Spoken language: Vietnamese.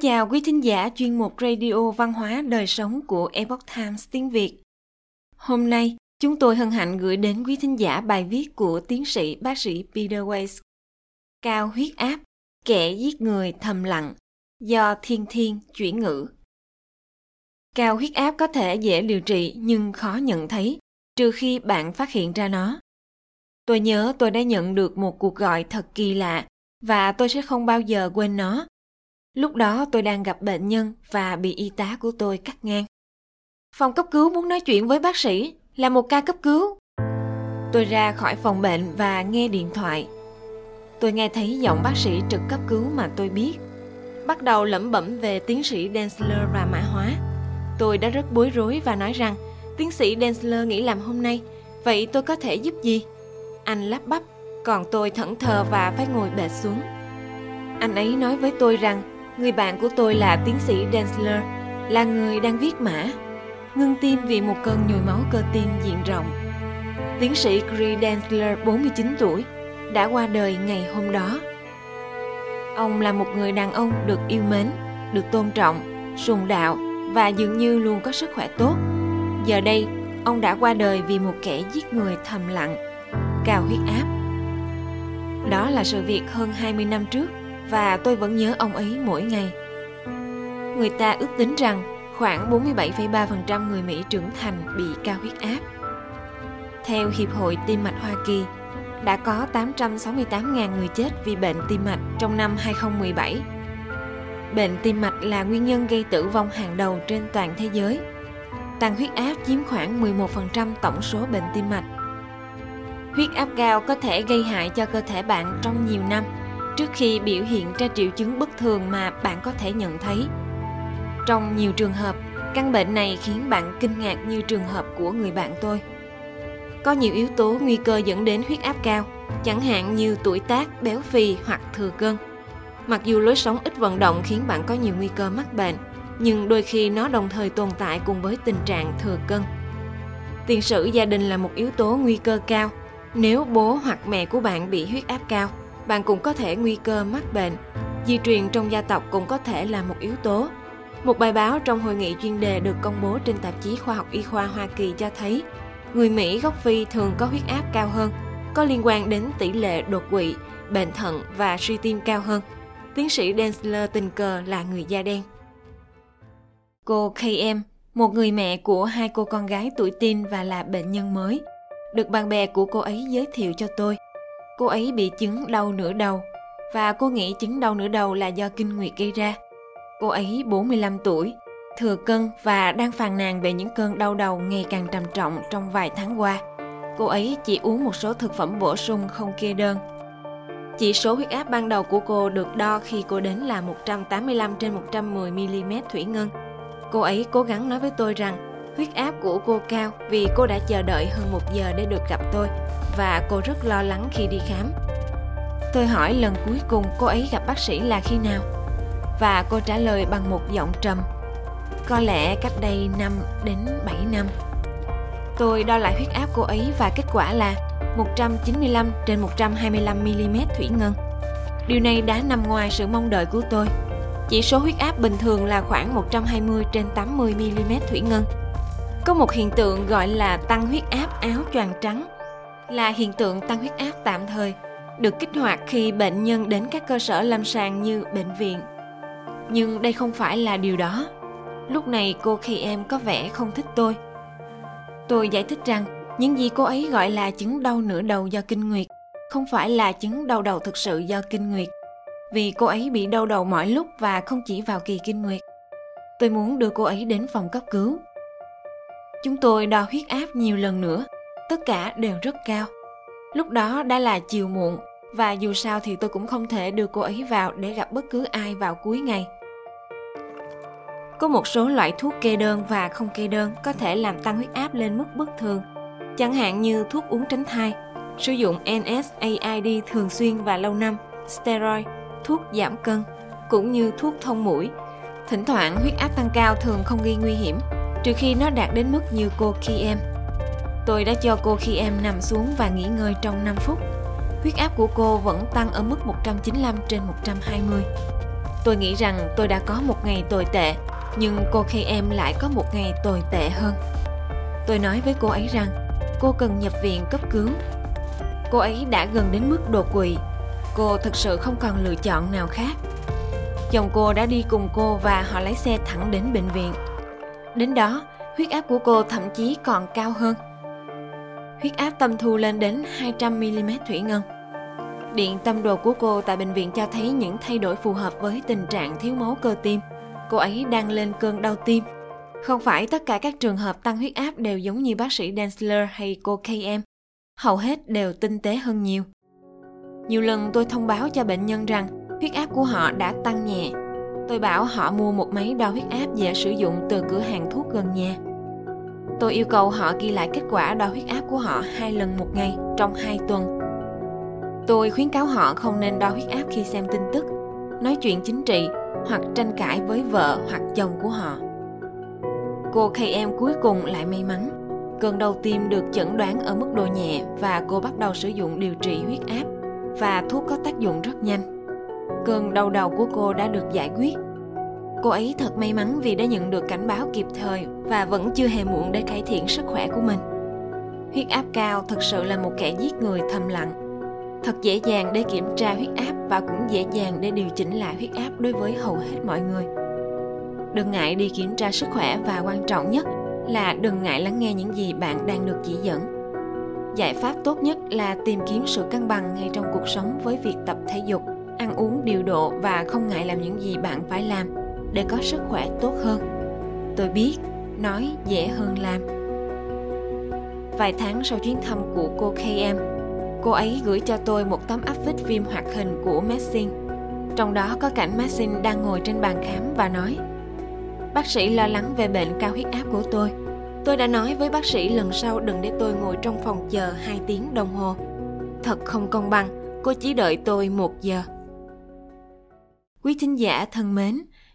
chào quý thính giả chuyên mục Radio Văn hóa Đời Sống của Epoch Times tiếng Việt. Hôm nay, chúng tôi hân hạnh gửi đến quý thính giả bài viết của tiến sĩ bác sĩ Peter Weiss. Cao huyết áp, kẻ giết người thầm lặng, do thiên thiên chuyển ngữ. Cao huyết áp có thể dễ điều trị nhưng khó nhận thấy, trừ khi bạn phát hiện ra nó. Tôi nhớ tôi đã nhận được một cuộc gọi thật kỳ lạ và tôi sẽ không bao giờ quên nó Lúc đó tôi đang gặp bệnh nhân và bị y tá của tôi cắt ngang. Phòng cấp cứu muốn nói chuyện với bác sĩ, là một ca cấp cứu. Tôi ra khỏi phòng bệnh và nghe điện thoại. Tôi nghe thấy giọng bác sĩ trực cấp cứu mà tôi biết. Bắt đầu lẩm bẩm về tiến sĩ Densler và mã hóa. Tôi đã rất bối rối và nói rằng tiến sĩ Densler nghỉ làm hôm nay, vậy tôi có thể giúp gì? Anh lắp bắp, còn tôi thẫn thờ và phải ngồi bệt xuống. Anh ấy nói với tôi rằng Người bạn của tôi là tiến sĩ Densler, là người đang viết mã, ngưng tim vì một cơn nhồi máu cơ tim diện rộng. Tiến sĩ Cree Densler, 49 tuổi, đã qua đời ngày hôm đó. Ông là một người đàn ông được yêu mến, được tôn trọng, sùng đạo và dường như luôn có sức khỏe tốt. Giờ đây, ông đã qua đời vì một kẻ giết người thầm lặng, cao huyết áp. Đó là sự việc hơn 20 năm trước và tôi vẫn nhớ ông ấy mỗi ngày. Người ta ước tính rằng khoảng 47,3% người Mỹ trưởng thành bị cao huyết áp. Theo Hiệp hội Tim mạch Hoa Kỳ, đã có 868.000 người chết vì bệnh tim mạch trong năm 2017. Bệnh tim mạch là nguyên nhân gây tử vong hàng đầu trên toàn thế giới. Tăng huyết áp chiếm khoảng 11% tổng số bệnh tim mạch. Huyết áp cao có thể gây hại cho cơ thể bạn trong nhiều năm trước khi biểu hiện ra triệu chứng bất thường mà bạn có thể nhận thấy. Trong nhiều trường hợp, căn bệnh này khiến bạn kinh ngạc như trường hợp của người bạn tôi. Có nhiều yếu tố nguy cơ dẫn đến huyết áp cao, chẳng hạn như tuổi tác, béo phì hoặc thừa cân. Mặc dù lối sống ít vận động khiến bạn có nhiều nguy cơ mắc bệnh, nhưng đôi khi nó đồng thời tồn tại cùng với tình trạng thừa cân. Tiền sử gia đình là một yếu tố nguy cơ cao. Nếu bố hoặc mẹ của bạn bị huyết áp cao, bạn cũng có thể nguy cơ mắc bệnh. Di truyền trong gia tộc cũng có thể là một yếu tố. Một bài báo trong hội nghị chuyên đề được công bố trên tạp chí Khoa học Y khoa Hoa Kỳ cho thấy người Mỹ gốc Phi thường có huyết áp cao hơn, có liên quan đến tỷ lệ đột quỵ, bệnh thận và suy tim cao hơn. Tiến sĩ Densler tình cờ là người da đen. Cô KM, một người mẹ của hai cô con gái tuổi teen và là bệnh nhân mới, được bạn bè của cô ấy giới thiệu cho tôi – cô ấy bị chứng đau nửa đầu và cô nghĩ chứng đau nửa đầu là do kinh nguyệt gây ra. Cô ấy 45 tuổi, thừa cân và đang phàn nàn về những cơn đau đầu ngày càng trầm trọng trong vài tháng qua. Cô ấy chỉ uống một số thực phẩm bổ sung không kê đơn. Chỉ số huyết áp ban đầu của cô được đo khi cô đến là 185 trên 110 mm thủy ngân. Cô ấy cố gắng nói với tôi rằng huyết áp của cô cao vì cô đã chờ đợi hơn một giờ để được gặp tôi và cô rất lo lắng khi đi khám. Tôi hỏi lần cuối cùng cô ấy gặp bác sĩ là khi nào? Và cô trả lời bằng một giọng trầm. Có lẽ cách đây 5 đến 7 năm. Tôi đo lại huyết áp cô ấy và kết quả là 195 trên 125 mm thủy ngân. Điều này đã nằm ngoài sự mong đợi của tôi. Chỉ số huyết áp bình thường là khoảng 120 trên 80 mm thủy ngân. Có một hiện tượng gọi là tăng huyết áp áo choàng trắng là hiện tượng tăng huyết áp tạm thời, được kích hoạt khi bệnh nhân đến các cơ sở lâm sàng như bệnh viện. Nhưng đây không phải là điều đó. Lúc này cô khi em có vẻ không thích tôi. Tôi giải thích rằng, những gì cô ấy gọi là chứng đau nửa đầu do kinh nguyệt, không phải là chứng đau đầu thực sự do kinh nguyệt vì cô ấy bị đau đầu mọi lúc và không chỉ vào kỳ kinh nguyệt. Tôi muốn đưa cô ấy đến phòng cấp cứu. Chúng tôi đo huyết áp nhiều lần nữa tất cả đều rất cao. Lúc đó đã là chiều muộn, và dù sao thì tôi cũng không thể đưa cô ấy vào để gặp bất cứ ai vào cuối ngày. Có một số loại thuốc kê đơn và không kê đơn có thể làm tăng huyết áp lên mức bất thường, chẳng hạn như thuốc uống tránh thai, sử dụng NSAID thường xuyên và lâu năm, steroid, thuốc giảm cân, cũng như thuốc thông mũi. Thỉnh thoảng huyết áp tăng cao thường không gây nguy hiểm, trừ khi nó đạt đến mức như cô khi em Tôi đã cho cô khi em nằm xuống và nghỉ ngơi trong 5 phút. Huyết áp của cô vẫn tăng ở mức 195 trên 120. Tôi nghĩ rằng tôi đã có một ngày tồi tệ, nhưng cô khi em lại có một ngày tồi tệ hơn. Tôi nói với cô ấy rằng cô cần nhập viện cấp cứu. Cô ấy đã gần đến mức đột quỵ. Cô thực sự không còn lựa chọn nào khác. Chồng cô đã đi cùng cô và họ lái xe thẳng đến bệnh viện. Đến đó, huyết áp của cô thậm chí còn cao hơn. Huyết áp tâm thu lên đến 200mm thủy ngân. Điện tâm đồ của cô tại bệnh viện cho thấy những thay đổi phù hợp với tình trạng thiếu máu cơ tim. Cô ấy đang lên cơn đau tim. Không phải tất cả các trường hợp tăng huyết áp đều giống như bác sĩ Densler hay cô KM. Hầu hết đều tinh tế hơn nhiều. Nhiều lần tôi thông báo cho bệnh nhân rằng huyết áp của họ đã tăng nhẹ. Tôi bảo họ mua một máy đo huyết áp dễ sử dụng từ cửa hàng thuốc gần nhà. Tôi yêu cầu họ ghi lại kết quả đo huyết áp của họ hai lần một ngày trong hai tuần Tôi khuyến cáo họ không nên đo huyết áp khi xem tin tức, nói chuyện chính trị hoặc tranh cãi với vợ hoặc chồng của họ. Cô KM cuối cùng lại may mắn. Cơn đau tim được chẩn đoán ở mức độ nhẹ và cô bắt đầu sử dụng điều trị huyết áp và thuốc có tác dụng rất nhanh. Cơn đau đầu của cô đã được giải quyết. Cô ấy thật may mắn vì đã nhận được cảnh báo kịp thời và vẫn chưa hề muộn để cải thiện sức khỏe của mình. Huyết áp cao thực sự là một kẻ giết người thầm lặng. Thật dễ dàng để kiểm tra huyết áp và cũng dễ dàng để điều chỉnh lại huyết áp đối với hầu hết mọi người. Đừng ngại đi kiểm tra sức khỏe và quan trọng nhất là đừng ngại lắng nghe những gì bạn đang được chỉ dẫn. Giải pháp tốt nhất là tìm kiếm sự cân bằng ngay trong cuộc sống với việc tập thể dục, ăn uống điều độ và không ngại làm những gì bạn phải làm để có sức khỏe tốt hơn tôi biết nói dễ hơn làm vài tháng sau chuyến thăm của cô km cô ấy gửi cho tôi một tấm áp phích phim hoạt hình của Messing. Trong đó có cảnh Maxine đang ngồi trên bàn khám và nói Bác sĩ lo lắng về bệnh cao huyết áp của tôi. Tôi đã nói với bác sĩ lần sau đừng để tôi ngồi trong phòng chờ 2 tiếng đồng hồ. Thật không công bằng, cô chỉ đợi tôi một giờ. Quý thính giả thân mến,